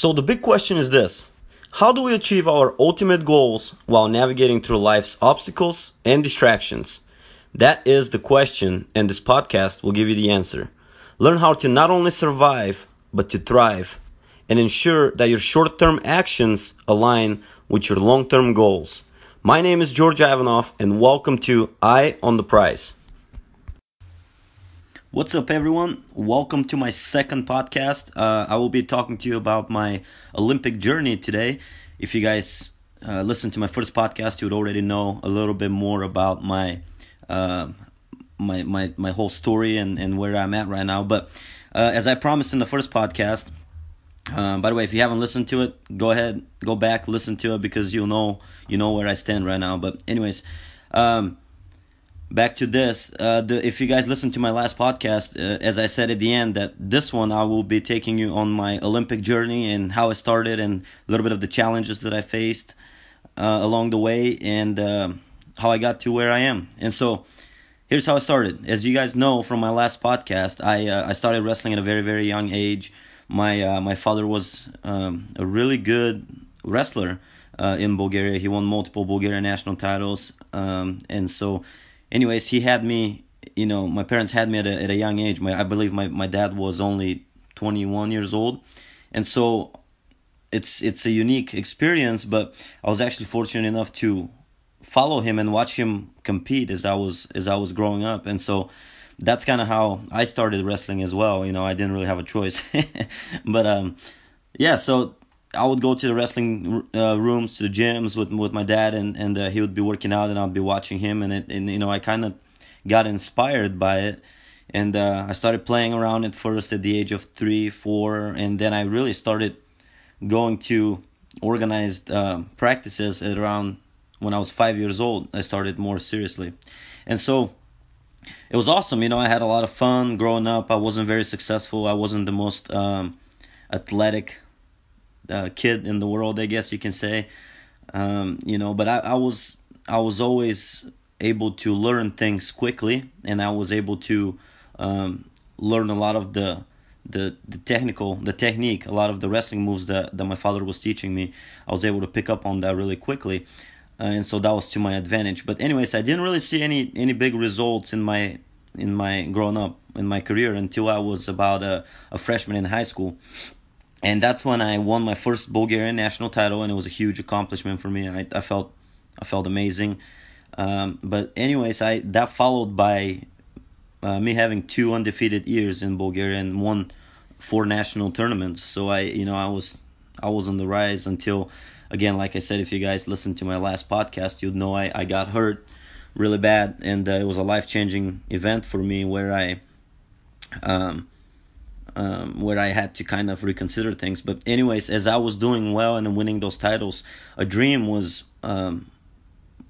So, the big question is this How do we achieve our ultimate goals while navigating through life's obstacles and distractions? That is the question, and this podcast will give you the answer. Learn how to not only survive, but to thrive, and ensure that your short term actions align with your long term goals. My name is George Ivanov, and welcome to Eye on the Prize. What's up, everyone? Welcome to my second podcast. Uh, I will be talking to you about my Olympic journey today. If you guys uh, listened to my first podcast, you would already know a little bit more about my uh, my my my whole story and and where I'm at right now. But uh, as I promised in the first podcast, uh, by the way, if you haven't listened to it, go ahead, go back, listen to it because you'll know you know where I stand right now. But anyways. Um, back to this uh, the, if you guys listen to my last podcast uh, as i said at the end that this one i will be taking you on my olympic journey and how i started and a little bit of the challenges that i faced uh, along the way and uh, how i got to where i am. And so here's how i started. As you guys know from my last podcast i uh, i started wrestling at a very very young age. My uh, my father was um, a really good wrestler in bulgaria. He won multiple bulgarian national titles um, and so anyways, he had me. You know, my parents had me at a, at a young age. My I believe my, my dad was only 21 years old, and so it's it's a unique experience. But I was actually fortunate enough to follow him and watch him compete as I was as I was growing up, and so that's kind of how I started wrestling as well. You know, I didn't really have a choice, but um, yeah. So I would go to the wrestling uh, rooms, to the gyms with with my dad, and and uh, he would be working out, and I'd be watching him, and it, and you know I kind of got inspired by it, and uh, I started playing around at first at the age of three, four, and then I really started going to organized uh, practices at around when I was five years old. I started more seriously, and so it was awesome. You know, I had a lot of fun growing up. I wasn't very successful. I wasn't the most um, athletic uh, kid in the world, I guess you can say. Um, you know, but I, I was I was always able to learn things quickly, and I was able to um, learn a lot of the the the technical the technique a lot of the wrestling moves that that my father was teaching me. I was able to pick up on that really quickly uh, and so that was to my advantage. But anyways i didn't really see any any big results in my in my growing up in my career until i was about a, a freshman in high school and that's when I won my first Bulgarian national title, and it was a huge accomplishment for me. I, I felt I felt amazing. Um, but anyways, I that followed by uh, me having two undefeated years in Bulgaria and won four national tournaments. So I you know I was I was on the rise until again, like I said, if you guys listened to my last podcast, you'd know I I got hurt really bad, and uh, it was a life changing event for me where I um um, where I had to kind of reconsider things. But anyways, as I was doing well and winning those titles, a dream was um,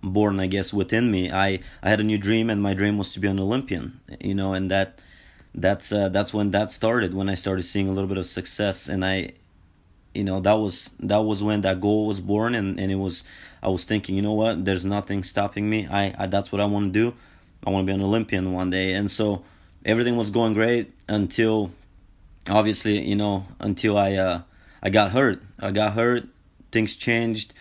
born, I guess, within me. I I had a new dream, and my dream was to be an Olympian. You know, and that that's uh, that's when that started. When I started seeing a little bit of success, and I, you know, that was that was when that goal was born, and and it was. I was thinking, you know what? There's nothing stopping me. I, I that's what I want to do. I want to be an Olympian one day, and so everything was going great until obviously, you know, until I uh, I got hurt. I got hurt. Things changed.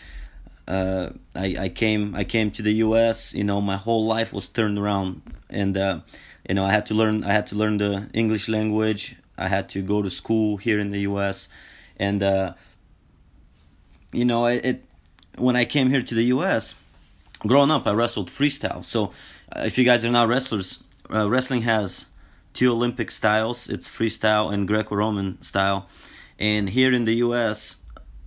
Uh, I I came I came to the U.S. You know, my whole life was turned around, and uh, you know, I had to learn I had to learn the English language. I had to go to school here in the U.S. and uh, you know, it, it when I came here to the U.S. Growing up, I wrestled freestyle. So, uh, if you guys are not wrestlers, uh, wrestling has two Olympic styles. It's freestyle and Greco-Roman style. And here in the U.S.,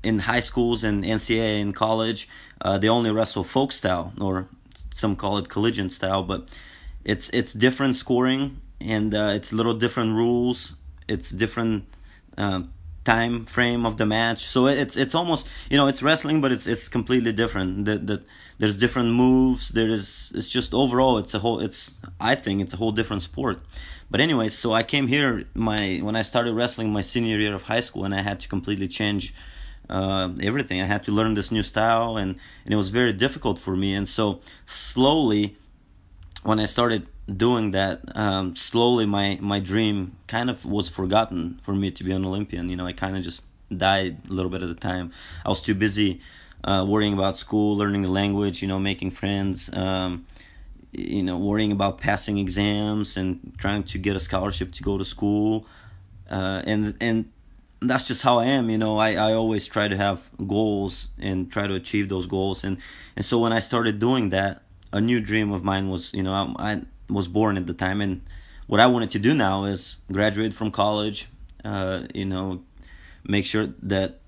in high schools and NCAA in college, uh, they only wrestle folk style, or some call it collegiate style. But it's it's different scoring and uh, it's little different rules. It's different uh, time frame of the match. So it's it's almost you know it's wrestling, but it's it's completely different. That that there's different moves. There is it's just overall it's a whole it's I think it's a whole different sport. But anyways, so I came here my when I started wrestling my senior year of high school, and I had to completely change uh, everything. I had to learn this new style, and and it was very difficult for me. And so slowly, when I started doing that, um, slowly my my dream kind of was forgotten for me to be an Olympian. You know, I kind of just died a little bit at the time. I was too busy uh, worrying about school, learning the language, you know, making friends, um, you know, worrying about passing exams and trying to get a scholarship to go to school. Uh, and and that's just how I am, you know. I, I always try to have goals and try to achieve those goals. And, and so when I started doing that, a new dream of mine was, you know, I, I was born at the time. And what I wanted to do now is graduate from college, uh, you know, make sure that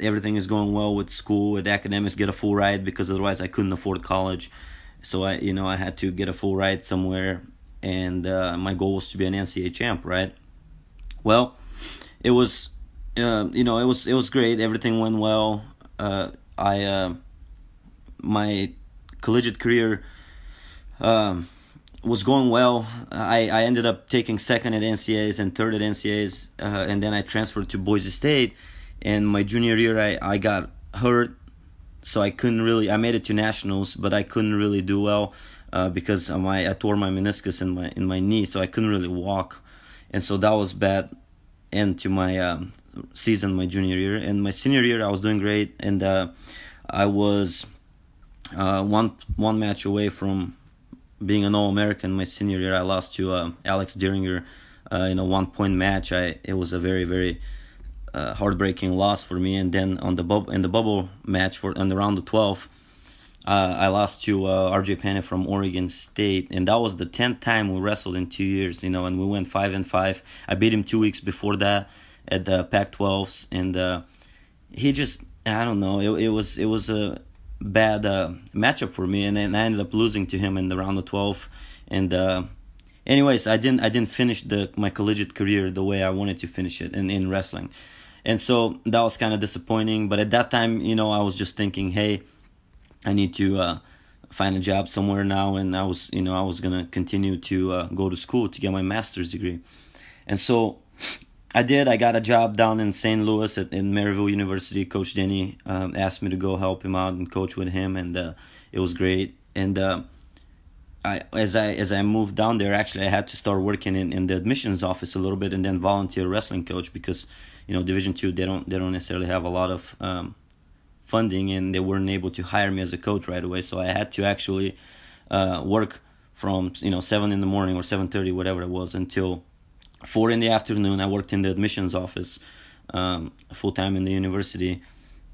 everything is going well with school, with academics, get a full ride because otherwise I couldn't afford college. So I, you know, I had to get a full ride somewhere, and uh, my goal was to be an NCAA champ, right? Well, it was, uh, you know, it was it was great. Everything went well. Uh, I, uh, my collegiate career. Um, was going well. I, I ended up taking second at NCAAs and third at NCAAs, uh, and then I transferred to Boise State. And my junior year, I, I got hurt, so I couldn't really. I made it to nationals, but I couldn't really do well uh, because my I tore my meniscus in my in my knee, so I couldn't really walk, and so that was bad end to my um, season, my junior year. And my senior year, I was doing great, and uh, I was uh, one one match away from being an All American my senior year, I lost to uh, Alex Dieringer uh, in a one point match. I it was a very very heartbreaking loss for me. And then on the bub- in the bubble match for on the round of twelve, uh, I lost to uh, RJ Pena from Oregon State, and that was the tenth time we wrestled in two years. You know, and we went five and five. I beat him two weeks before that at the Pac-12s, and uh, he just I don't know. It, it was it was a bad uh, matchup for me, and then I ended up losing to him in the round of twelve. And uh, anyways, I didn't I didn't finish the my collegiate career the way I wanted to finish it in in wrestling, and so that was kind of disappointing. But at that time, you know, I was just thinking, hey, I need to. Uh, find a job somewhere now and i was you know i was gonna continue to uh, go to school to get my master's degree and so I did. I got a job down in St. Louis at in Maryville University. Coach Denny um, asked me to go help him out and coach with him, and uh, it was great. And uh, I, as I as I moved down there, actually, I had to start working in, in the admissions office a little bit, and then volunteer wrestling coach because you know Division two they don't they don't necessarily have a lot of um, funding, and they weren't able to hire me as a coach right away. So I had to actually uh, work from you know seven in the morning or seven thirty, whatever it was, until four in the afternoon, I worked in the admissions office um, full time in the university.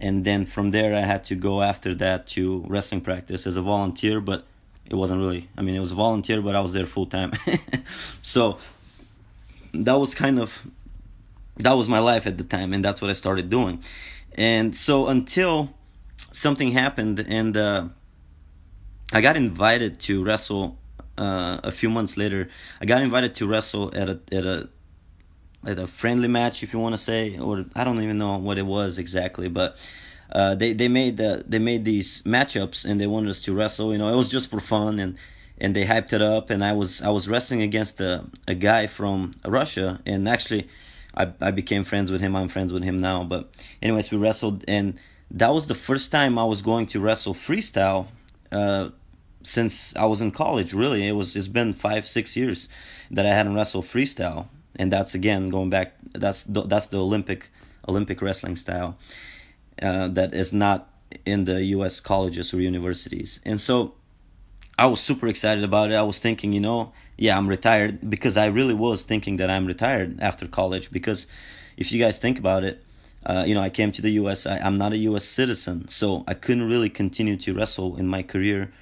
And then from there, I had to go after that to wrestling practice as a volunteer, but it wasn't really, I mean, it was a volunteer, but I was there full time. so that was kind of, that was my life at the time, and that's what I started doing. And so until something happened, and uh, I got invited to wrestle uh, a few months later, I got invited to wrestle at a at a at a friendly match, if you want to say, or I don't even know what it was exactly, but uh, they they made the, they made these matchups and they wanted us to wrestle. You know, it was just for fun and and they hyped it up. And I was I was wrestling against a a guy from Russia, and actually, I I became friends with him. I'm friends with him now. But anyways, we wrestled, and that was the first time I was going to wrestle freestyle. Uh, since I was in college. Really, it was it's been five six years that I hadn't wrestled freestyle, and that's again going back. That's the, that's the Olympic Olympic wrestling style uh, that is not in the U.S. colleges or universities, and so. I was super excited about it. I was thinking, you know, yeah, I'm retired because I really was thinking that I'm retired after college. Because if you guys think about it, uh, you know, I came to the U.S. I, I'm not a U.S. citizen, so I couldn't really continue to wrestle in my career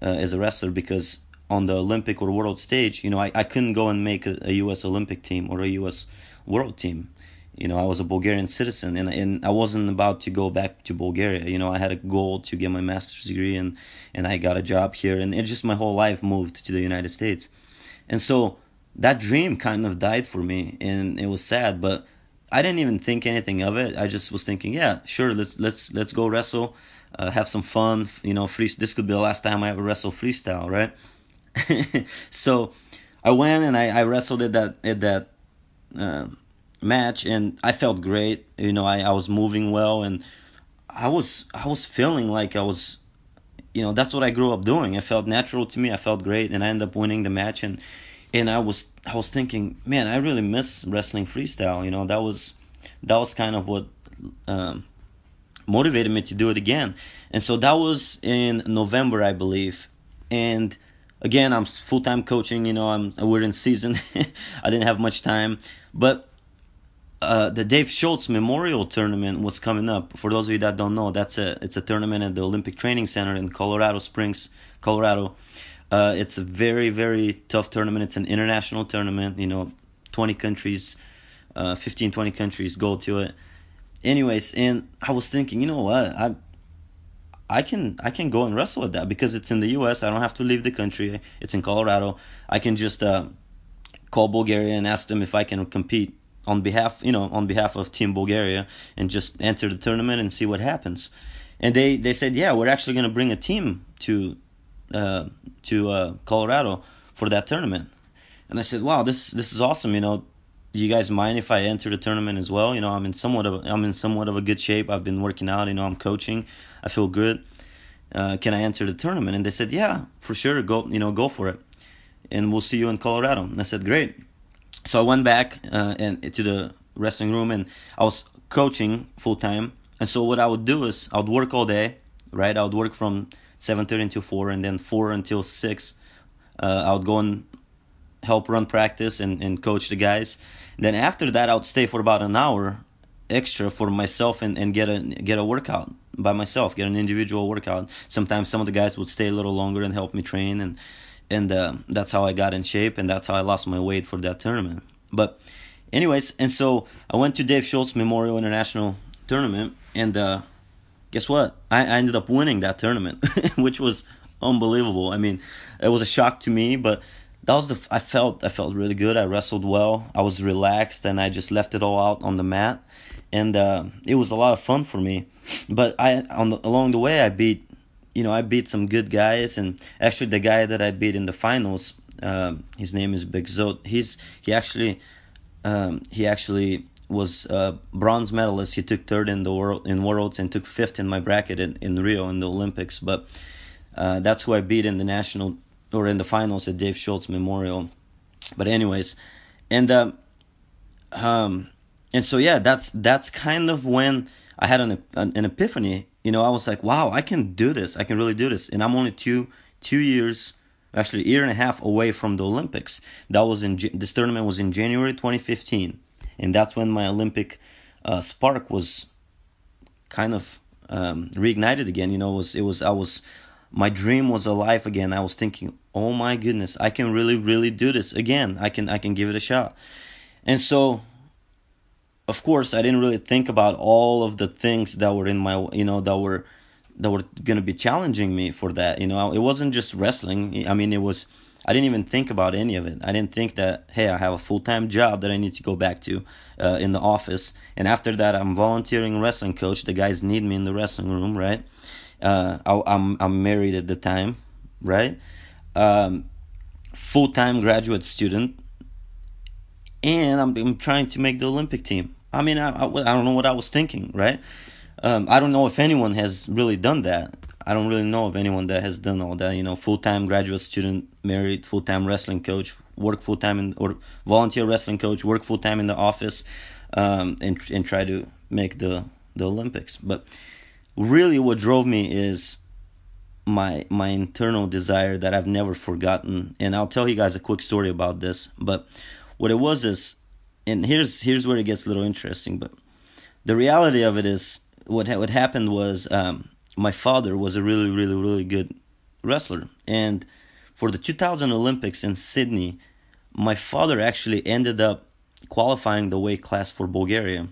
uh, as a wrestler because on the Olympic or world stage, you know, I, I couldn't go and make a, a U.S. Olympic team or a U.S. world team. You know, I was a Bulgarian citizen and, and I wasn't about to go back to Bulgaria. You know, I had a goal to get my master's degree and, and I got a job here and it just my whole life moved to the United States. And so that dream kind of died for me and it was sad, but I didn't even think anything of it. I just was thinking, yeah, sure, let's let's let's go wrestle uh, have some fun. You know, free. This could be the last time I ever wrestle freestyle, right? so I went and I, I wrestled at that at that uh, match, and I felt great. You know, I, I was moving well, and I was I was feeling like I was, you know, that's what I grew up doing. It felt natural to me. I felt great, and I ended up winning the match. And and I was I was thinking, man, I really miss wrestling freestyle. You know, that was that was kind of what um, motivated me to do it again. And so that was in November, I believe. And again, I'm full time coaching. You know, I'm we're in season. I didn't have much time, but uh, the Dave Schultz Memorial Tournament was coming up. For those of you that don't know, that's a it's a tournament at the Olympic Training Center in Colorado Springs, Colorado. Uh, it's a very very tough tournament. It's an international tournament. You know, 20 countries, uh, 15 20 countries go to it. Anyways, and I was thinking, you know what, I I can I can go and wrestle at that because it's in the U.S. I don't have to leave the country. It's in Colorado. I can just uh, call Bulgaria and ask them if I can compete on behalf you know on behalf of Team Bulgaria and just enter the tournament and see what happens. And they they said yeah we're actually going to bring a team to uh, to uh, Colorado for that tournament. And I said wow this this is awesome you know you guys mind if I enter the tournament as well? You know, I'm in somewhat of I'm in somewhat of a good shape. I've been working out. You know, I'm coaching. I feel good. Uh, can I enter the tournament? And they said, yeah, for sure. Go, you know, go for it. And we'll see you in Colorado. And I said, great so I went back uh, and to the wrestling room and I was coaching full time. And so what I would do is I would work all day, right? I would work from 7:30 until 4 and then 4 until 6. Uh, I would go and help run practice and, and coach the guys. And then after that I would stay for about an hour extra for myself and, and get a get a workout by myself, get an individual workout. Sometimes some of the guys would stay a little longer and help me train and and uh, that's how I got in shape, and that's how I lost my weight for that tournament. But, anyways, and so I went to Dave Schultz Memorial International Tournament, and uh, guess what? I, I ended up winning that tournament, which was unbelievable. I mean, it was a shock to me, but that was the I felt I felt really good. I wrestled well. I was relaxed, and I just left it all out on the mat, and uh, it was a lot of fun for me. But I on the, along the way, I beat you know, I beat some good guys, and actually the guy that I beat in the finals, um, his name is Bekzod. He's he actually um, he actually was a bronze medalist. He took third in the world in worlds and took fifth in my bracket in, in Rio in the Olympics. But uh, that's who I beat in the national or in the finals at Dave Schultz Memorial. But anyways, and um, um and so yeah, that's that's kind of when I had an an, an epiphany you know, I was like, wow, I can do this. I can really do this. And I'm only two two years, actually year and a half away from the Olympics. That was in this tournament was in January 2015, and that's when my Olympic uh, spark was kind of um, reignited again. You know, it was it was I was my dream was alive again. I was thinking, oh my goodness, I can really really do this again. I can I can give it a shot. And so of course, I didn't really think about all of the things that were in my, you know, that were that were going to be challenging me for that. You know, it wasn't just wrestling. I mean, it was. I didn't even think about any of it. I didn't think that hey, I have a full time job that I need to go back to uh, in the office, and after that, I'm volunteering wrestling coach. The guys need me in the wrestling room, right? Uh, I, I'm I'm married at the time, right? Um, full time graduate student, and I'm, I'm trying to make the Olympic team. I mean, I, I, I don't know what I was thinking, right? Um, I don't know if anyone has really done that. I don't really know of anyone that has done all that. You know, full time graduate student, married, full time wrestling coach, work full time in or volunteer wrestling coach, work full time in the office, um, and and try to make the the Olympics. But really, what drove me is my my internal desire that I've never forgotten. And I'll tell you guys a quick story about this. But what it was is, and here's here's where it gets a little interesting. But the reality of it is, what what happened was, um, my father was a really really really good wrestler, and for the 2000 Olympics in Sydney, my father actually ended up qualifying the weight class for Bulgaria.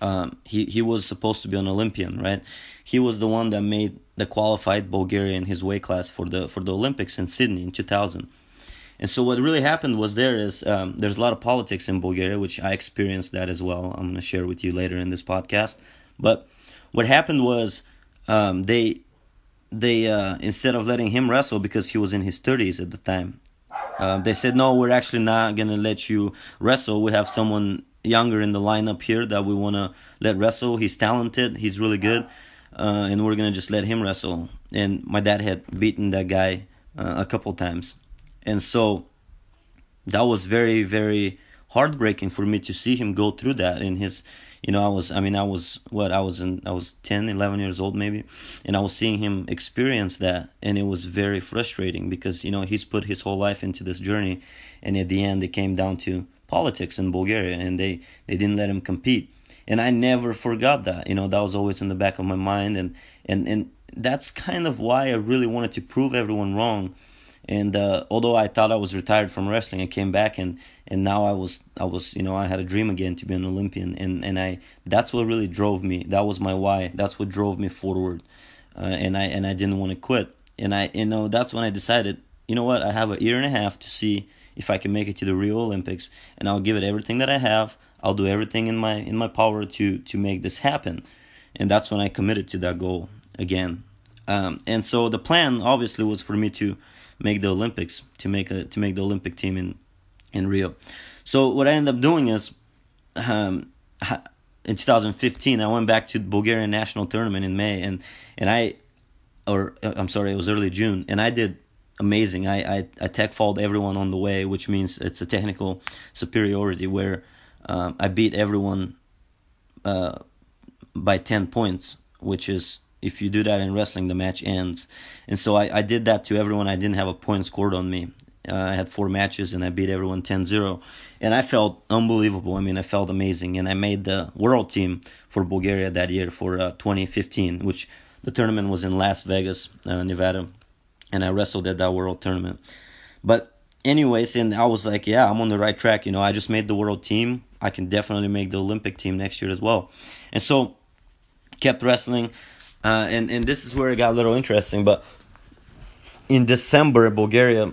Um, he he was supposed to be an Olympian, right? He was the one that made the qualified Bulgarian his weight class for the for the Olympics in Sydney in 2000. And so what really happened was there is um, there's a lot of politics in Bulgaria, which I experienced that as well. I'm going to share with you later in this podcast. But what happened was um, they they uh, instead of letting him wrestle because he was in his 30s at the time, uh, they said no, we're actually not going to let you wrestle. We have someone younger in the lineup here that we want to let wrestle. He's talented. He's really good. Uh, and we're gonna just let him wrestle. And my dad had beaten that guy uh, a couple times, and so that was very very heartbreaking for me to see him go through that in his you know i was i mean i was what i was in i was 10 11 years old maybe and i was seeing him experience that and it was very frustrating because you know he's put his whole life into this journey and at the end it came down to politics in bulgaria and they they didn't let him compete. And i never forgot that you know that was always in the back of my mind and and and that's kind of why i really wanted to prove everyone wrong and uh, although I thought I was retired from wrestling, I came back and and now I was I was you know I had a dream again to be an Olympian, and and I that's what really drove me. That was my why. That's what drove me forward, uh, and I and I didn't want to quit. And I you know that's when I decided you know what I have a year and a half to see if I can make it to the Rio Olympics, and I'll give it everything that I have. I'll do everything in my in my power to to make this happen, and that's when I committed to that goal again. Um, and so the plan obviously was for me to make the Olympics to make a to make the Olympic team in in Rio. So what I ended up doing is, um, in 2015, I went back to the Bulgarian national tournament in May, and and I, or uh, I'm sorry, it was early June, and I did amazing. I I, I tech faulted everyone on the way, which means it's a technical superiority where um, I beat everyone uh, by 10 points, which is if you do that in wrestling, the match ends. And so I, I did that to everyone. I didn't have a point scored on me. Uh, I had four matches and I beat everyone 10 0. And I felt unbelievable. I mean, I felt amazing. And I made the world team for Bulgaria that year for uh, 2015, which the tournament was in Las Vegas, uh, Nevada. And I wrestled at that world tournament. But, anyways, and I was like, yeah, I'm on the right track. You know, I just made the world team. I can definitely make the Olympic team next year as well. And so, kept wrestling. Uh, and and this is where it got a little interesting. But in December, Bulgaria,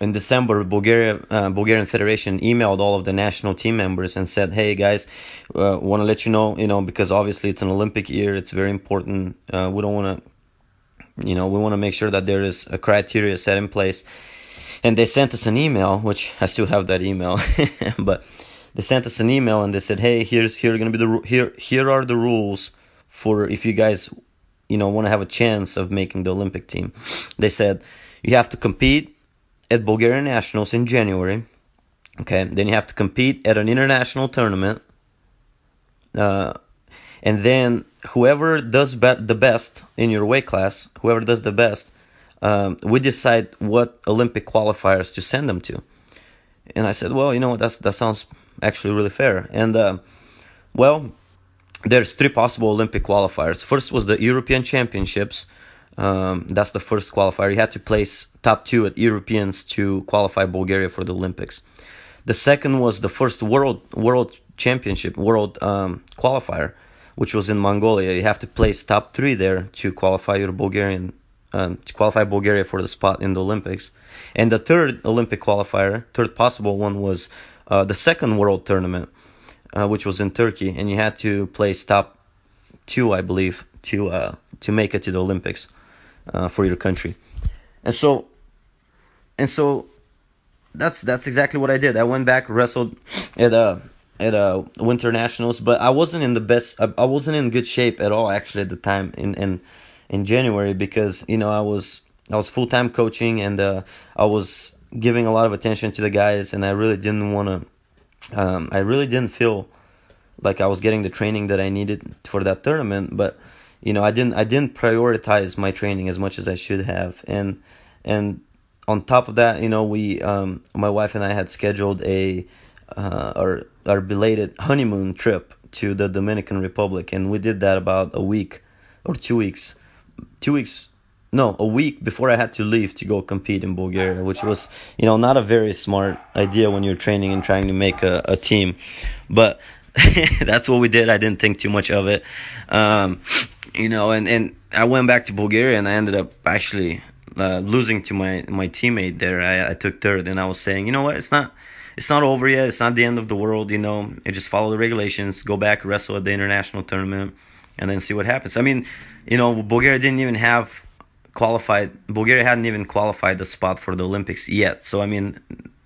in December, Bulgaria uh, Bulgarian Federation emailed all of the national team members and said, "Hey guys, uh, want to let you know, you know, because obviously it's an Olympic year, it's very important. Uh, we don't want to, you know, we want to make sure that there is a criteria set in place." And they sent us an email, which I still have that email, but they sent us an email and they said, "Hey, here's here are gonna be the here here are the rules." For if you guys you know want to have a chance of making the Olympic team. They said you have to compete at Bulgarian Nationals in January. Okay, then you have to compete at an international tournament. Uh, and then whoever does be- the best in your weight class, whoever does the best, um, we decide what Olympic qualifiers to send them to. And I said, well, you know, that's that sounds actually really fair. And uh, well, there's three possible Olympic qualifiers. First was the European Championships. Um, that's the first qualifier. You had to place top two at Europeans to qualify Bulgaria for the Olympics. The second was the first World World Championship World um, qualifier, which was in Mongolia. You have to place top three there to qualify your Bulgarian um, to qualify Bulgaria for the spot in the Olympics. And the third Olympic qualifier, third possible one, was uh, the second World Tournament uh, which was in Turkey, and you had to place top two, I believe, to uh, to make it to the Olympics uh, for your country. And so, and so, that's that's exactly what I did. I went back, wrestled at a at a Winter Nationals, but I wasn't in the best. I, I wasn't in good shape at all actually at the time in in in January because you know I was I was full time coaching and uh, I was giving a lot of attention to the guys, and I really didn't want to um, I really didn't feel like I was getting the training that I needed for that tournament, but you know, I didn't I didn't prioritize my training as much as I should have, and and on top of that, you know, we um, my wife and I had scheduled a uh, our our belated honeymoon trip to the Dominican Republic, and we did that about a week or two weeks, two weeks no, a week before I had to leave to go compete in Bulgaria, which was, you know, not a very smart idea when you're training and trying to make a, a team. But that's what we did. I didn't think too much of it. Um, you know, and, and I went back to Bulgaria and I ended up actually uh, losing to my, my teammate there. I, I took third and I was saying, you know what, it's not, it's not over yet. It's not the end of the world, you know. I just follow the regulations, go back, wrestle at the international tournament, and then see what happens. I mean, you know, Bulgaria didn't even have qualified. Bulgaria hadn't even qualified the spot for the Olympics yet. So I mean,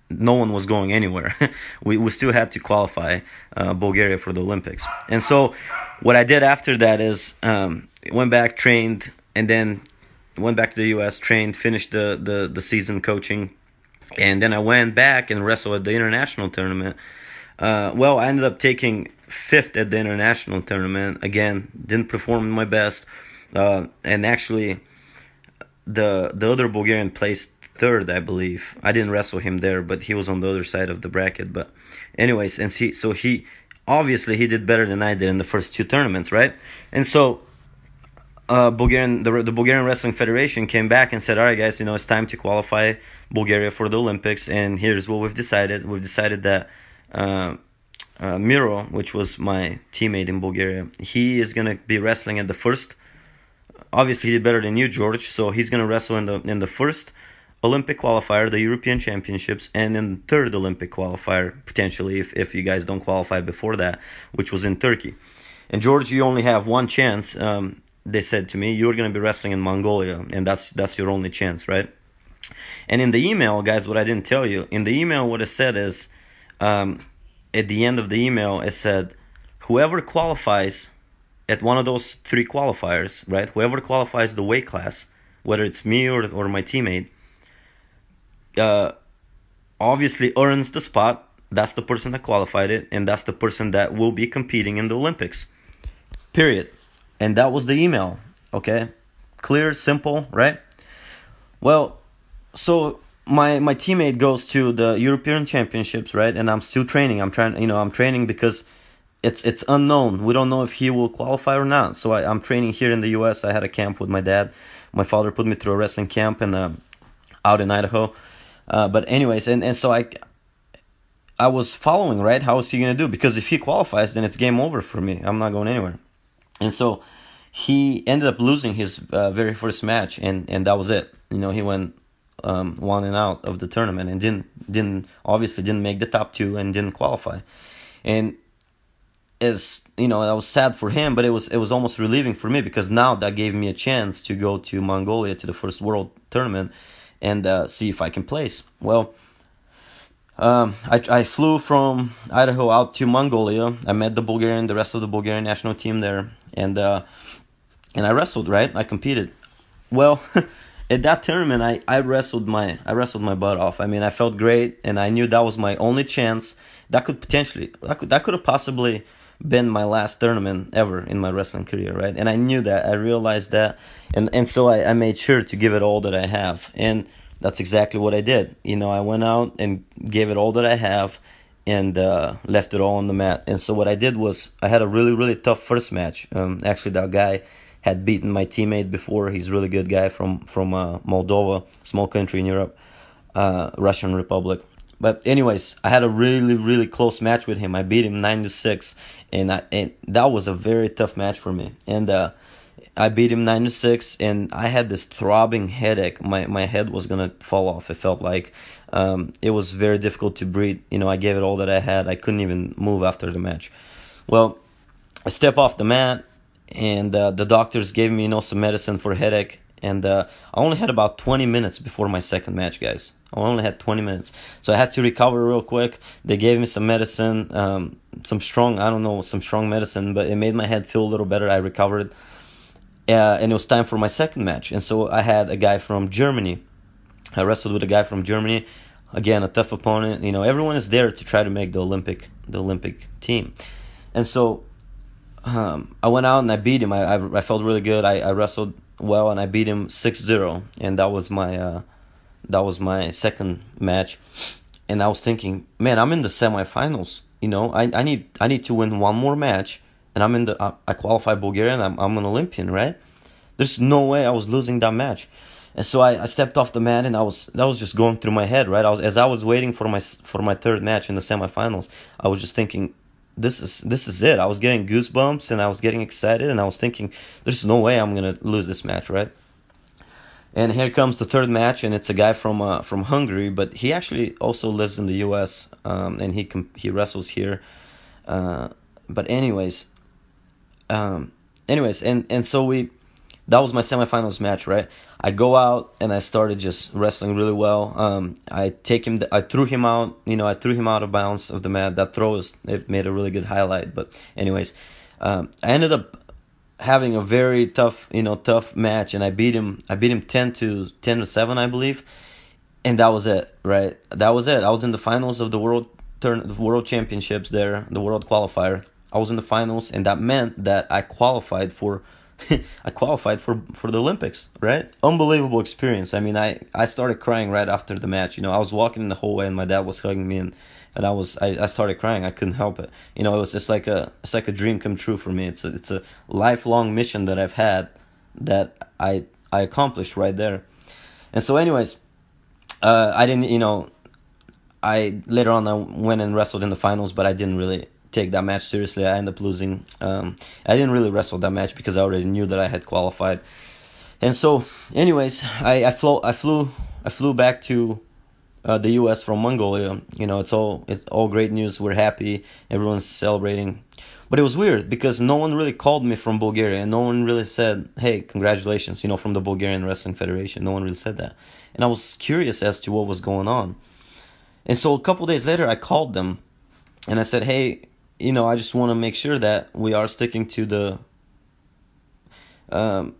no one was going anywhere. we we still had to qualify uh, Bulgaria for the Olympics. And so, what I did after that is um, went back, trained, and then went back to the U.S., trained, finished the the the season coaching, and then I went back and wrestled at the international tournament. Uh, well, I ended up taking fifth at the international tournament. Again, didn't perform my best, uh, and actually, the the other Bulgarian placed third, I believe. I didn't wrestle him there, but he was on the other side of the bracket. But, anyways, and he so he obviously he did better than I did in the first two tournaments, right? And so. Uh, Bulgarian, the, the Bulgarian Wrestling Federation came back and said, "All right, guys, you know it's time to qualify Bulgaria for the Olympics, and here's what we've decided. We've decided that uh, uh, Miro, which was my teammate in Bulgaria, he is gonna be wrestling at the first. Obviously, he did better than you, George. So he's gonna wrestle in the in the first Olympic qualifier, the European Championships, and in third Olympic qualifier potentially if if you guys don't qualify before that, which was in Turkey. And George, you only have one chance. Um, they said to me, you're gonna be wrestling in Mongolia, and that's that's your only chance, right? And in the email, guys, what I didn't tell you, in the email, what it said is, um, at the end of the email, it said, whoever qualifies at one of those three qualifiers, right? Whoever qualifies the weight class, whether it's me or, or my teammate, uh, obviously earns the spot. That's the person that qualified it, and that's the person that will be competing in the Olympics. Period. And that was the email. Okay? Clear, simple, right? Well, so my my teammate goes to the European Championships, right? And I'm still training. I'm trying, you know, I'm training because it's it's unknown. We don't know if he will qualify or not. So I, I'm training here in the U.S. I had a camp with my dad. My father put me through a wrestling camp and uh, out in Idaho. Uh, but anyways, and, and so I I was following right. How is he gonna do? Because if he qualifies, then it's game over for me. I'm not going anywhere. And so he ended up losing his uh, very first match, and and that was it. You know, he went um, one and out of the tournament and didn't didn't obviously didn't make the top two and didn't qualify. And as you know, I was sad for him, but it was it was almost relieving for me because now that gave me a chance to go to Mongolia to the first world tournament and uh, see if I can place. Well, um, I I flew from Idaho out to Mongolia. I met the Bulgarian, the rest of the Bulgarian national team there, and uh, and I wrestled. Right, I competed. Well. at that tournament I, I wrestled my I wrestled my butt off. I mean I felt great and I knew that was my only chance. That could potentially that could that could have possibly been my last tournament ever in my wrestling career, right? And I knew that. I realized that and, and so I, I made sure to give it all that I have. And that's exactly what I did. You know, I went out and gave it all that I have and uh, left it all on the mat. And so what I did was I had a really, really tough first match. Um, actually that guy had beaten my teammate before. He's a really good guy from from uh, Moldova, small country in Europe, uh, Russian Republic. But anyways, I had a really really close match with him. I beat him nine to six, and I and that was a very tough match for me. And uh, I beat him nine to six, and I had this throbbing headache. My my head was gonna fall off. It felt like um, it was very difficult to breathe. You know, I gave it all that I had. I couldn't even move after the match. Well, I step off the mat and uh, the doctors gave me you know some medicine for headache and uh, i only had about 20 minutes before my second match guys i only had 20 minutes. So i had to recover real quick. They gave me some medicine um, some strong i don't know some strong medicine but it made my head feel a little better. I recovered uh, and it was time for my second match. And so i had a guy from germany. I wrestled with a guy from germany. Again a tough opponent. You know everyone is there to try to make the olympic the olympic team. And so um, I went out and I beat him. I, I, I felt really good. I, I wrestled well and I beat him 6-0 and that was my uh, that was my second match. And I was thinking, man, I'm in the semifinals. You know, I, I need I need to win one more match, and I'm in the I, I qualify Bulgaria, and I'm I'm an Olympian, right? There's no way I was losing that match. And so I, I stepped off the mat and I was that was just going through my head, right? I was as I was waiting for my for my third match in the semifinals, I was just thinking, this is this is it. I was getting goosebumps and I was getting excited and I was thinking, there's no way I'm gonna lose this match, right? And here comes the third match, and it's a guy from uh, from Hungary, but he actually also lives in the U.S. Um, and he com- he wrestles here. Uh, but anyways, um, anyways, and and so we that was my semifinals match, right? I go out and I started just wrestling really well. Um, I take him, I threw him out, you know, I threw him out of bounds of the mat. That throw is, it made a really good highlight. But anyways, um, I ended up having a very tough, you know, tough match, and I beat him. I beat him ten to ten to seven, I believe, and that was it, right? That was it. I was in the finals of the world turn the World Championships there, the World Qualifier. I was in the finals, and that meant that I qualified for. I qualified for for the Olympics, right? Unbelievable experience. I mean, I I started crying right after the match. You know, I was walking in the hallway, and my dad was hugging me, and and I was I, I started crying. I couldn't help it. You know, it was just like a it's like a dream come true for me. It's a it's a lifelong mission that I've had that I I accomplished right there. And so, anyways, uh, I didn't you know I later on I went and wrestled in the finals, but I didn't really take that match seriously. I ended up losing. Um, I didn't really wrestle that match because I already knew that I had qualified. And so, anyways, I I flew I flew I flew back to uh, the U.S. from Mongolia. You know, it's all it's all great news. We're happy. Everyone's celebrating. But it was weird because no one really called me from Bulgaria, and no one really said, "Hey, congratulations!" You know, from the Bulgarian Wrestling Federation. No one really said that, and I was curious as to what was going on. And so a couple days later, I called them, and I said, "Hey, you know, I just want to make sure that we are sticking to the." Um,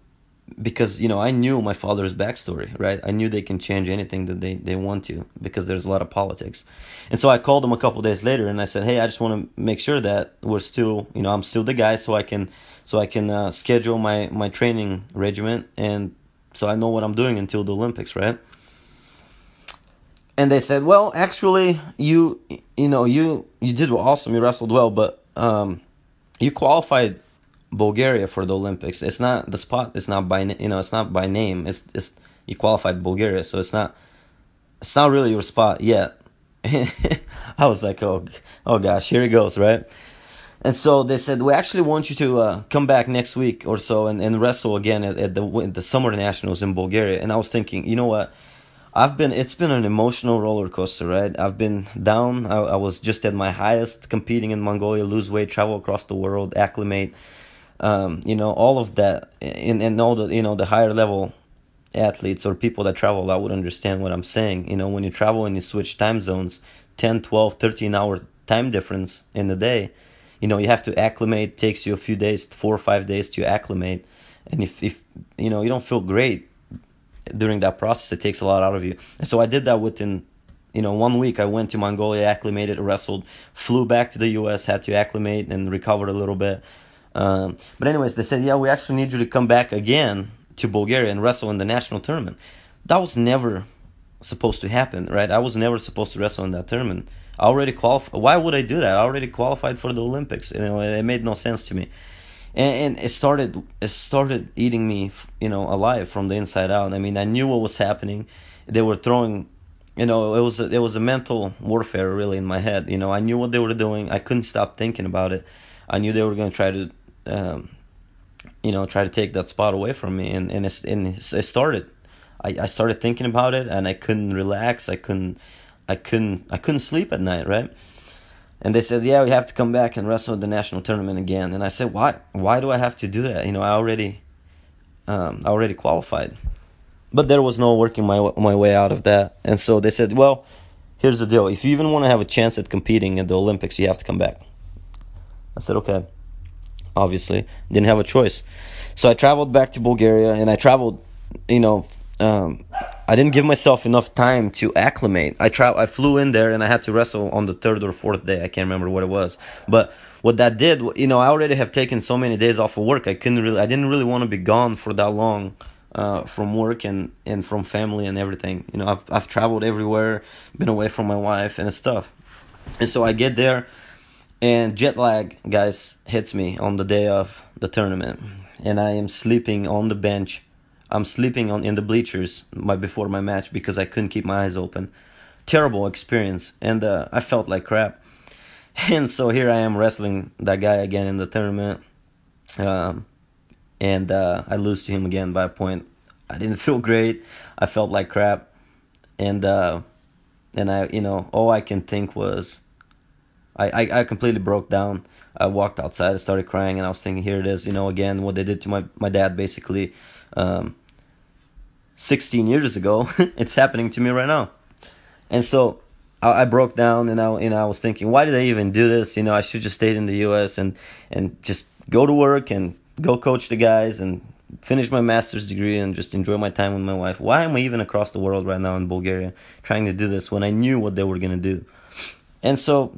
because you know I knew my father's backstory, right? I knew they can change anything that they, they want to because there's a lot of politics, and so I called them a couple days later and I said, hey, I just want to make sure that we're still, you know, I'm still the guy, so I can so I can uh, schedule my my training regiment and so I know what I'm doing until the Olympics, right? And they said, well, actually, you you know you you did awesome, you wrestled well, but um, you qualified Bulgaria for the Olympics. It's not the spot. It's not by you know. It's not by name. It's just you qualified Bulgaria, so it's not. It's not really your spot yet. I was like, oh, oh gosh, here it goes, right? And so they said, we actually want you to uh, come back next week or so and, and wrestle again at, at the the summer nationals in Bulgaria. And I was thinking, you know what? I've been it's been an emotional roller coaster, right? I've been down. I, I was just at my highest competing in Mongolia, lose weight, travel across the world, acclimate um, you know, all of that, and, and all the, you know, the higher level athletes or people that travel out would understand what I'm saying. You know, when you travel and you switch time zones, 10, 12, 13 hour time difference in the day, you know, you have to acclimate, takes you a few days, four or five days to acclimate. And if, if, you know, you don't feel great during that process, it takes a lot out of you. And so I did that within, you know, one week. I went to Mongolia, acclimated, wrestled, flew back to the US, had to acclimate and recovered a little bit um, but anyways, they said, yeah, we actually need you to come back again to Bulgaria and wrestle in the national tournament. That was never supposed to happen, right? I was never supposed to wrestle in that tournament. I already qualified. Why would I do that? I already qualified for the Olympics. You know, it made no sense to me, and, and it started it started eating me, you know, alive from the inside out. I mean, I knew what was happening. They were throwing, you know, it was a, it was a mental warfare really in my head. You know, I knew what they were doing. I couldn't stop thinking about it. I knew they were going to try to um, you know, try to take that spot away from me. And and it, and it started. I, I started thinking about it, and I couldn't relax. I couldn't, I couldn't, I couldn't sleep at night, right? And they said, "Yeah, we have to come back and wrestle the national tournament again." And I said, "Why? Why do I have to do that? You know, I already, um, I already qualified." But there was no working my my way out of that. And so they said, "Well, here's the deal. If you even want to have a chance at competing at the Olympics, you have to come back." I said, "Okay." Obviously. Didn't have a choice. So I traveled back to Bulgaria and I traveled, you know, um, I didn't give myself enough time to acclimate. I tra- I flew in there and I had to wrestle on the third or fourth day. I can't remember what it was. But what that did, you know, I already have taken so many days off of work. I couldn't really, I didn't really want to be gone for that long. Uh, from work and, and from family and everything. You know, I've I've traveled everywhere, been away from my wife and stuff. And so I get there, and jet lag, guys, hits me on the day of the tournament, and I am sleeping on the bench. I'm sleeping on in the bleachers my before my match because I couldn't keep my eyes open. Terrible experience, and uh, I felt like crap. And so here I am wrestling that guy again in the tournament, um, and uh, I lose to him again by a point. I didn't feel great. I felt like crap, and uh, and I, you know, all I can think was I, I, I completely broke down. I walked outside, I started crying, and I was thinking, here it is, you know, again, what they did to my, my dad basically um, 16 years ago, it's happening to me right now. And so I, I broke down, and I, know, I was thinking, why did I even do this? You know, I should just stay in the U.S. and and just go to work and go coach the guys and finish my master's degree and just enjoy my time with my wife. Why am I even across the world right now in Bulgaria trying to do this when I knew what they were gonna do? and so,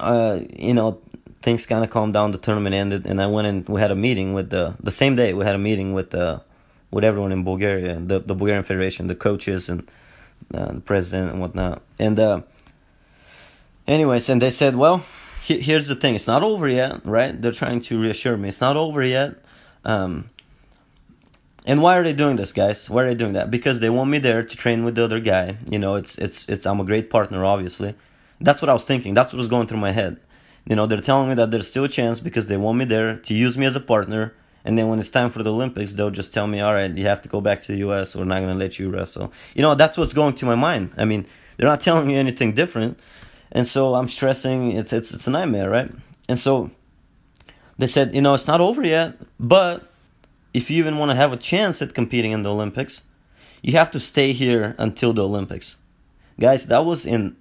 uh, you know, things kind of calmed down. The tournament ended, and I went and we had a meeting with the the same day. We had a meeting with the with everyone in Bulgaria, the the Bulgarian Federation, the coaches and uh, the president and whatnot. And uh, anyways, and they said, well, he, here's the thing: it's not over yet, right? They're trying to reassure me it's not over yet. Um, and why are they doing this, guys? Why are they doing that? Because they want me there to train with the other guy. You know, it's it's it's. I'm a great partner, obviously. That's what I was thinking. That's what was going through my head. You know, they're telling me that there's still a chance because they want me there to use me as a partner. And then when it's time for the Olympics, they'll just tell me, all right, you have to go back to the U.S. We're not going to let you wrestle. You know, that's what's going to my mind. I mean, they're not telling me anything different. And so I'm stressing. It's, it's, it's a nightmare, right? And so they said, you know, it's not over yet, but if you even want to have a chance at competing in the Olympics, you have to stay here until the Olympics. Guys, that was in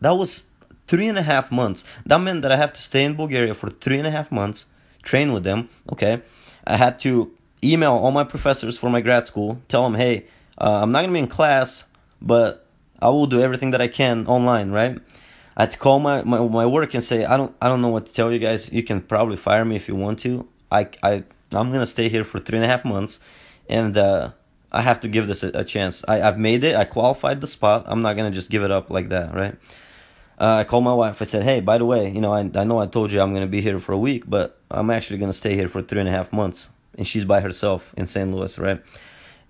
that was three and a half months. That meant that I have to stay in Bulgaria for three and a half months, train with them. Okay, I had to email all my professors for my grad school, tell them, hey, uh, I'm not gonna be in class, but I will do everything that I can online, right? I had to call my, my, my work and say, I don't I don't know what to tell you guys. You can probably fire me if you want to. I I I'm gonna stay here for three and a half months, and uh, I have to give this a, a, chance. I, I've made it. I qualified the spot. I'm not gonna just give it up like that, right? Uh, I called my wife. I said, "Hey, by the way, you know, I I know I told you I'm gonna be here for a week, but I'm actually gonna stay here for three and a half months." And she's by herself in St. Louis, right?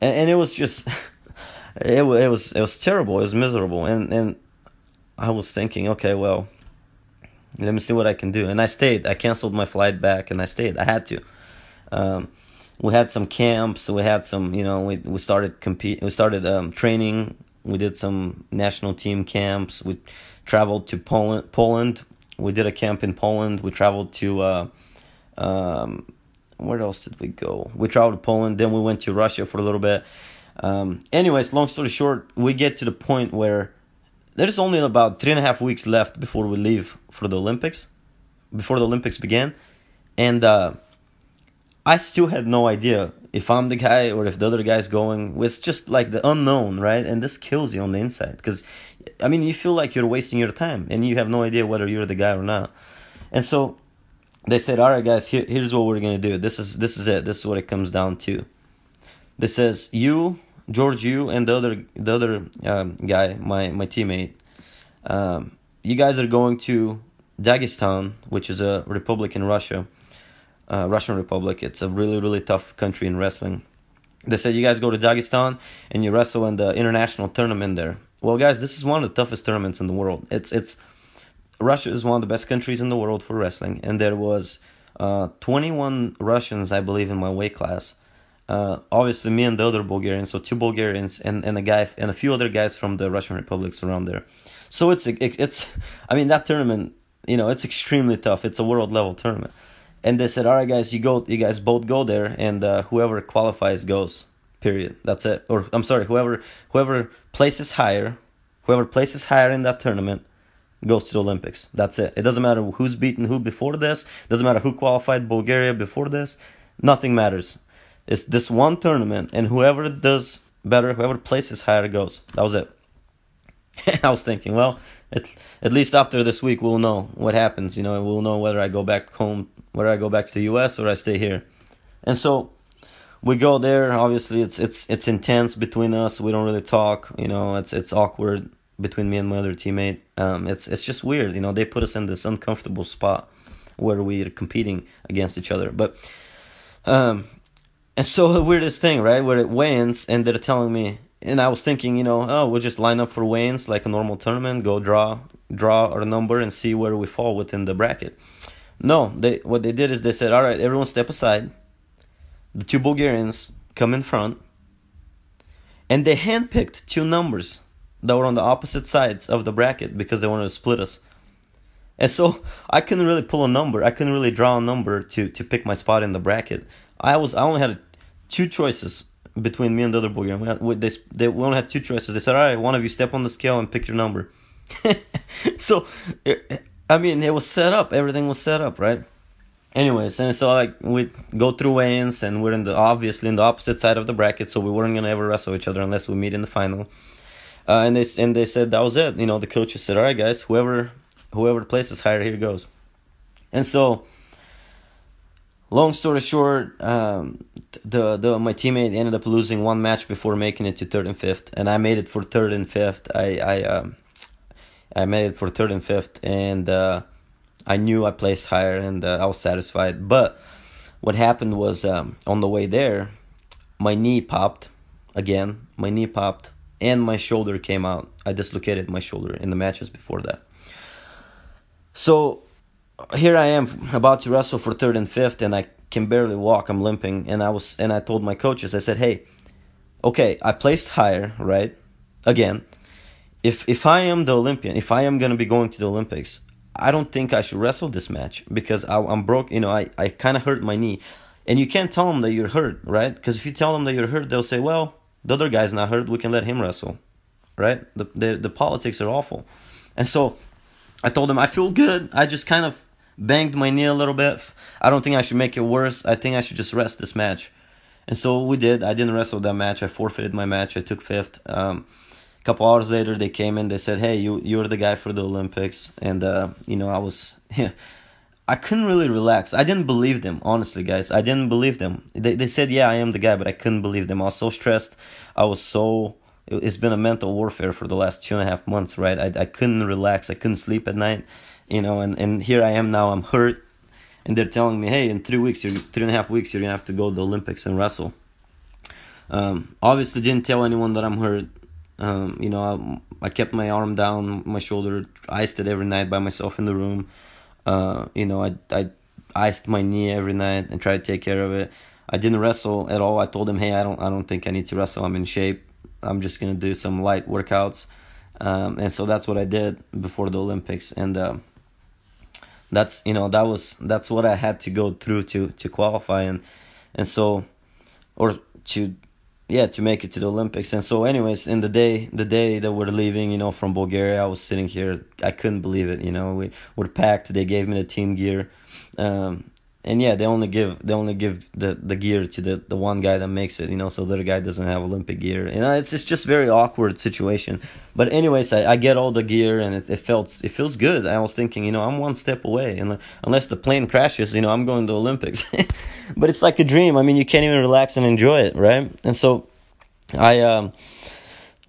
And and it was just, it it was it was terrible. It was miserable, and and I was thinking, okay, well, let me see what I can do. And I stayed. I canceled my flight back, and I stayed. I had to. Um, we had some camps. We had some, you know, we we started compete. We started um, training. We did some national team camps. We traveled to Poland. Poland. We did a camp in Poland. We traveled to. Uh, um, where else did we go? We traveled to Poland. Then we went to Russia for a little bit. Um, anyways, long story short, we get to the point where there's only about three and a half weeks left before we leave for the Olympics, before the Olympics began, and uh, I still had no idea if I'm the guy or if the other guy's going. It's just like the unknown, right? And this kills you on the inside because, I mean, you feel like you're wasting your time and you have no idea whether you're the guy or not. And so they said, "All right, guys, here, here's what we're gonna do. This is this is it. This is what it comes down to." This says you, George, you, and the other the other um, guy, my my teammate. Um, you guys are going to Dagestan, which is a republic in Russia uh, Russian Republic. It's a really really tough country in wrestling. They said you guys go to Dagestan and you wrestle in the international tournament there. Well, guys, this is one of the toughest tournaments in the world. It's it's Russia is one of the best countries in the world for wrestling, and there was uh, 21 Russians, I believe, in my weight class. Uh, obviously, me and the other Bulgarians, so two Bulgarians and, and a guy and a few other guys from the Russian republics around there. So it's it, it's, I mean, that tournament, you know, it's extremely tough. It's a world level tournament and they said, "All right, guys, you go, you guys both go there, and uh, whoever qualifies goes. Period. That's it. Or I'm sorry, whoever whoever places higher, whoever places higher in that tournament." goes to the Olympics. That's it. It doesn't matter who's beaten who before this. Doesn't matter who qualified Bulgaria before this. Nothing matters. It's this one tournament, and whoever does better, whoever places higher goes. That was it. I was thinking, well, at, at least after this week, we'll know what happens. You know, we'll know whether I go back home whether I go back to the US or I stay here. And so we go there. Obviously, it's it's it's intense between us. We don't really talk. You know, it's it's awkward between me and my other teammate. Um, it's it's just weird. You know, they put us in this uncomfortable spot where we're competing against each other. But um, and so the weirdest thing, right? Where it weigh-ins and they're telling me, and I was thinking, you know, oh, we'll just line up for weigh-ins like a normal tournament, go draw draw our number and see where we fall within the bracket. No, they what they did is they said, all right, everyone step aside. The two Bulgarians come in front, and they handpicked two numbers that were on the opposite sides of the bracket because they wanted to split us. And so I couldn't really pull a number. I couldn't really draw a number to to pick my spot in the bracket. I was I only had two choices between me and the other Bulgarian. We, had, they, they, we only had two choices. They said, all right, one of you step on the scale and pick your number. so it, I mean, it was set up. Everything was set up, right? Anyways, and so like we go through weigh-ins, and we're in the obviously in the opposite side of the bracket, so we weren't gonna ever wrestle each other unless we meet in the final. uh, and they and they said that was it. You know, the coaches said, "All right, guys, whoever whoever places higher, here goes." And so, long story short, um, the the my teammate ended up losing one match before making it to third and fifth, and I made it for third and fifth. I I um, I made it for third and fifth, and uh, I knew I placed higher, and uh, I was satisfied. But what happened was um, on the way there, my knee popped again. My knee popped, and my shoulder came out. I dislocated my shoulder in the matches before that. So here I am about to wrestle for third and fifth, and I can barely walk. I'm limping, and I was and I told my coaches, I said, "Hey, okay, I placed higher, right? Again, if if I am the Olympian, if I am gonna be going to the Olympics, I don't think I should wrestle this match because I, am broke. You know, I I kind of hurt my knee, and you can't tell them that you're hurt, right? Because if you tell them that you're hurt, they'll say, "Well, the other guy's not hurt. We can let him wrestle," right? The the, the politics are awful, and so I told him I feel good. I just kind of banged my knee a little bit. I don't think I should make it worse. I think I should just rest this match. And so we did. I didn't wrestle that match. I forfeited my match. I took fifth. Um, couple hours later, they came in. They said, "Hey, you you're the guy for the Olympics." And uh, you know, I was yeah, I couldn't really relax. I didn't believe them, honestly, guys. I didn't believe them. They they said, "Yeah, I am the guy," but I couldn't believe them. I was so stressed. I was so. It's been a mental warfare for the last two and a half months, right? I I couldn't relax. I couldn't sleep at night you know, and, and here I am now, I'm hurt, and they're telling me, hey, in three weeks, you're, three and a half weeks, you're gonna have to go to the Olympics and wrestle. Um, obviously, didn't tell anyone that I'm hurt. Um, you know, I, I, kept my arm down, my shoulder, iced it every night by myself in the room. Uh, you know, I, I iced my knee every night and tried to take care of it. I didn't wrestle at all. I told him, hey, I don't, I don't think I need to wrestle. I'm in shape. I'm just gonna do some light workouts. Um, and so that's what I did before the Olympics. And uh, that's you know that was that's what I had to go through to to qualify and and so or to yeah to make it to the Olympics. And so anyways in the day the day that we're leaving you know from Bulgaria I was sitting here. I couldn't believe it you know. We were packed. They gave me the team gear. Um, and yeah, they only give they only give the, the gear to the, the one guy that makes it, you know, so the other guy doesn't have Olympic gear. You know, it's it's just very awkward situation. But anyways, I, I get all the gear and it, it felt it feels good. I was thinking, you know, I'm one step away, and unless the plane crashes, you know, I'm going to the Olympics. but it's like a dream. I mean, you can't even relax and enjoy it, right? And so, I um.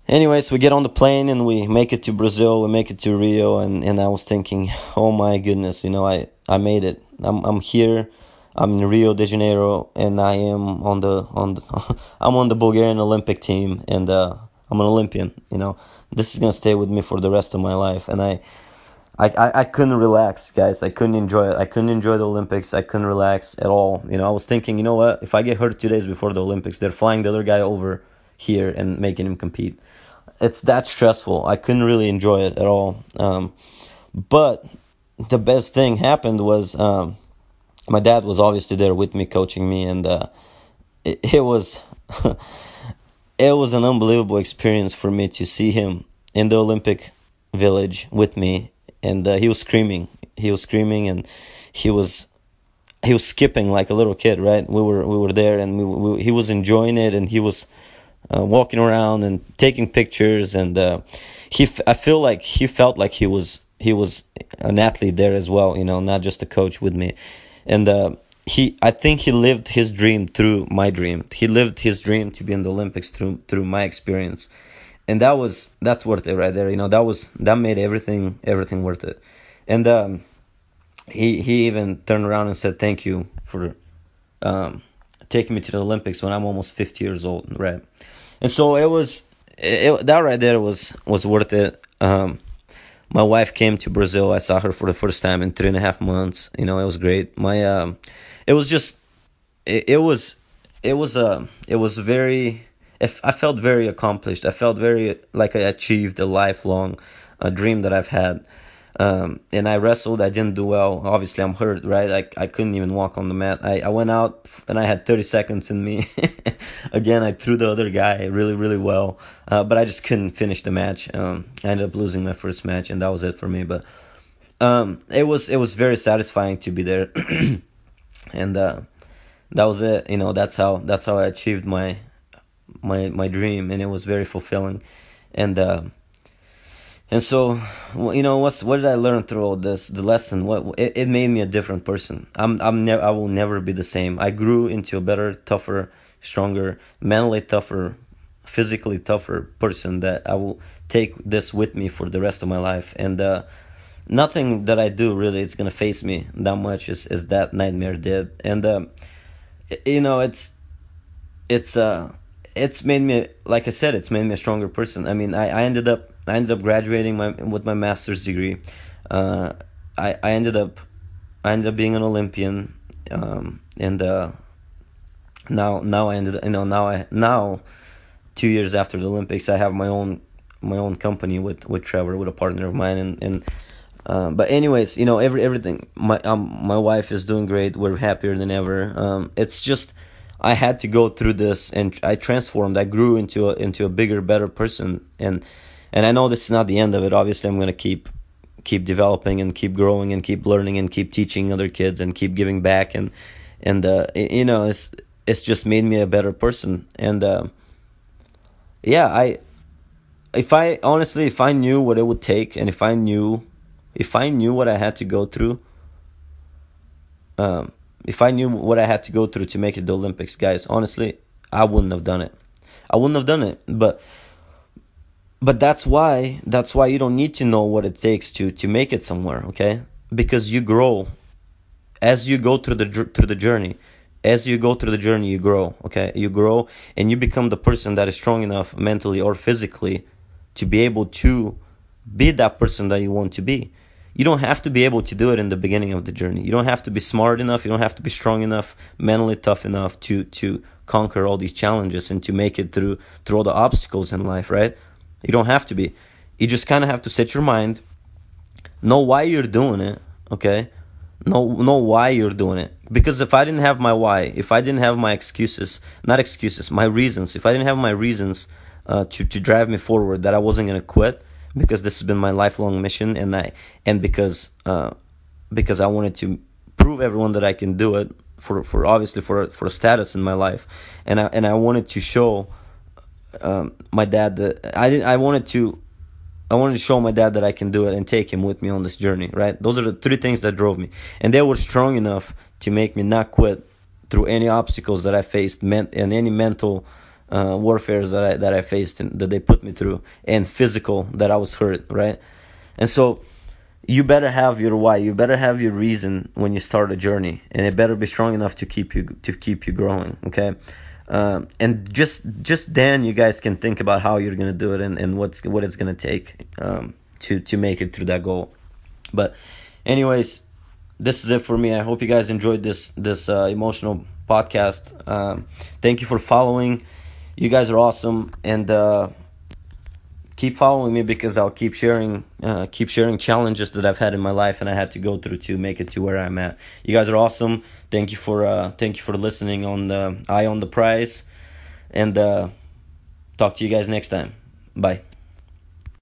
Anyways, we get on the plane and we make it to Brazil. We make it to Rio, and, and I was thinking, oh my goodness, you know, I I made it I'm I'm here. I'm in Rio de Janeiro, and I am on the on the I'm on the Bulgarian Olympic team, and uh, I'm an Olympian. You know, this is gonna stay with me for the rest of my life, and I. I, I, I couldn't relax, guys. I couldn't enjoy it. I couldn't enjoy the Olympics. I couldn't relax at all. You know, I was thinking, you know what? If I get hurt two days before the Olympics, they're flying the other guy over here and making him compete. It's that stressful. I couldn't really enjoy it at all. Um, but the best thing happened was um, my dad was obviously there with me, coaching me, and uh, it, it was it was an unbelievable experience for me to see him in the Olympic Village with me, and uh, he was screaming, he was screaming, and he was he was skipping like a little kid, right? We were we were there, and we, we he was enjoying it, and he was uh, walking around and taking pictures, and uh, he I feel like he felt like he was he was an athlete there as well, you know, not just a coach with me. And uh, he, I think he lived his dream through my dream. He lived his dream to be in the Olympics through through my experience, and that was that's worth it right there. You know, that was that made everything everything worth it. And um, he he even turned around and said thank you for um, taking me to the Olympics when I'm almost 50 years old, right? And so it was it, that right there was was worth it. Um, my wife came to Brazil. I saw her for the first time in three and a half months. You know, it was great. My, um, it was just, it, it was, it was a, uh, it was very. If I felt very accomplished. I felt very like I achieved a lifelong uh, dream that I've had. Um, and I wrestled. I didn't do well. Obviously, I'm hurt, right? I I couldn't even walk on the mat. I, I went out and I had 30 seconds in me. Again, I threw the other guy really really well, uh, but I just couldn't finish the match. Um, I ended up losing my first match, and that was it for me. But um, it was it was very satisfying to be there, and uh, that was it. You know, that's how that's how I achieved my my my dream, and it was very fulfilling. and uh, and so you know what's what did I learn through all this? The lesson what it, it made me a different person. I'm I'm never I will never be the same. I grew into a better, tougher, stronger, mentally tougher, physically tougher person that I will take this with me for the rest of my life and. uh nothing that I do really it's gonna face me that much as, as that nightmare did. And um, you know, it's it's uh it's made me like I said, it's made me a stronger person. I mean, I, I ended up I ended up graduating my with my master's degree. Uh, I I ended up I ended up being an Olympian, um, and uh, now now I ended you know now I now two years after the Olympics I have my own my own company with with Trevor with a partner of mine and and um, but anyways, you know, every everything. My um, my wife is doing great. We're happier than ever. Um, it's just I had to go through this, and I transformed. I grew into a into a bigger, better person. And and I know this is not the end of it. Obviously, I'm gonna keep keep developing and keep growing and keep learning and keep teaching other kids and keep giving back and and uh, you know it's it's just made me a better person and uh, yeah I if I honestly if I knew what it would take and if I knew if I knew what I had to go through, um, if I knew what I had to go through to make it the Olympics, guys, honestly, I wouldn't have done it. I wouldn't have done it. But but that's why that's why you don't need to know what it takes to to make it somewhere, okay? Because you grow as you go through the through the journey. As you go through the journey, you grow, okay? You grow and you become the person that is strong enough mentally or physically to be able to be that person that you want to be you don't have to be able to do it in the beginning of the journey. You don't have to be smart enough. You don't have to be strong enough, mentally tough enough to to conquer all these challenges and to make it through through all the obstacles in life, right? You don't have to be. You just kind of have to set your mind, know why you're doing it, okay? Know know why you're doing it. Because if I didn't have my why, if I didn't have my excuses, not excuses, my reasons, if I didn't have my reasons uh, to to drive me forward, that I wasn't gonna quit because this has been my lifelong mission, and I and because uh, because I wanted to prove everyone that I can do it for for obviously for for status in my life, and I and I wanted to show um, my dad that I didn't I wanted to I wanted to show my dad that I can do it and take him with me on this journey, right? Those are the three things that drove me. And they were strong enough to make me not quit through any obstacles that I faced and any mental uh, warfare that I that I faced and that they put me through, and physical that I was hurt, right? And so you better have your why. You better have your reason when you start a journey, and it better be strong enough to keep you to keep you growing. Okay. Uh, and just just then you guys can think about how you're gonna do it and, and what's what it's gonna take um, to to make it through that goal. But anyways, this is it for me. I hope you guys enjoyed this this uh, emotional podcast. Um, thank you for following you guys are awesome and uh, keep following me because I'll keep sharing uh, keep sharing challenges that I've had in my life and I had to go through to make it to where I'm at. You guys are awesome. Thank you for uh, thank you for listening on the Eye on the Prize and uh, talk to you guys next time. Bye.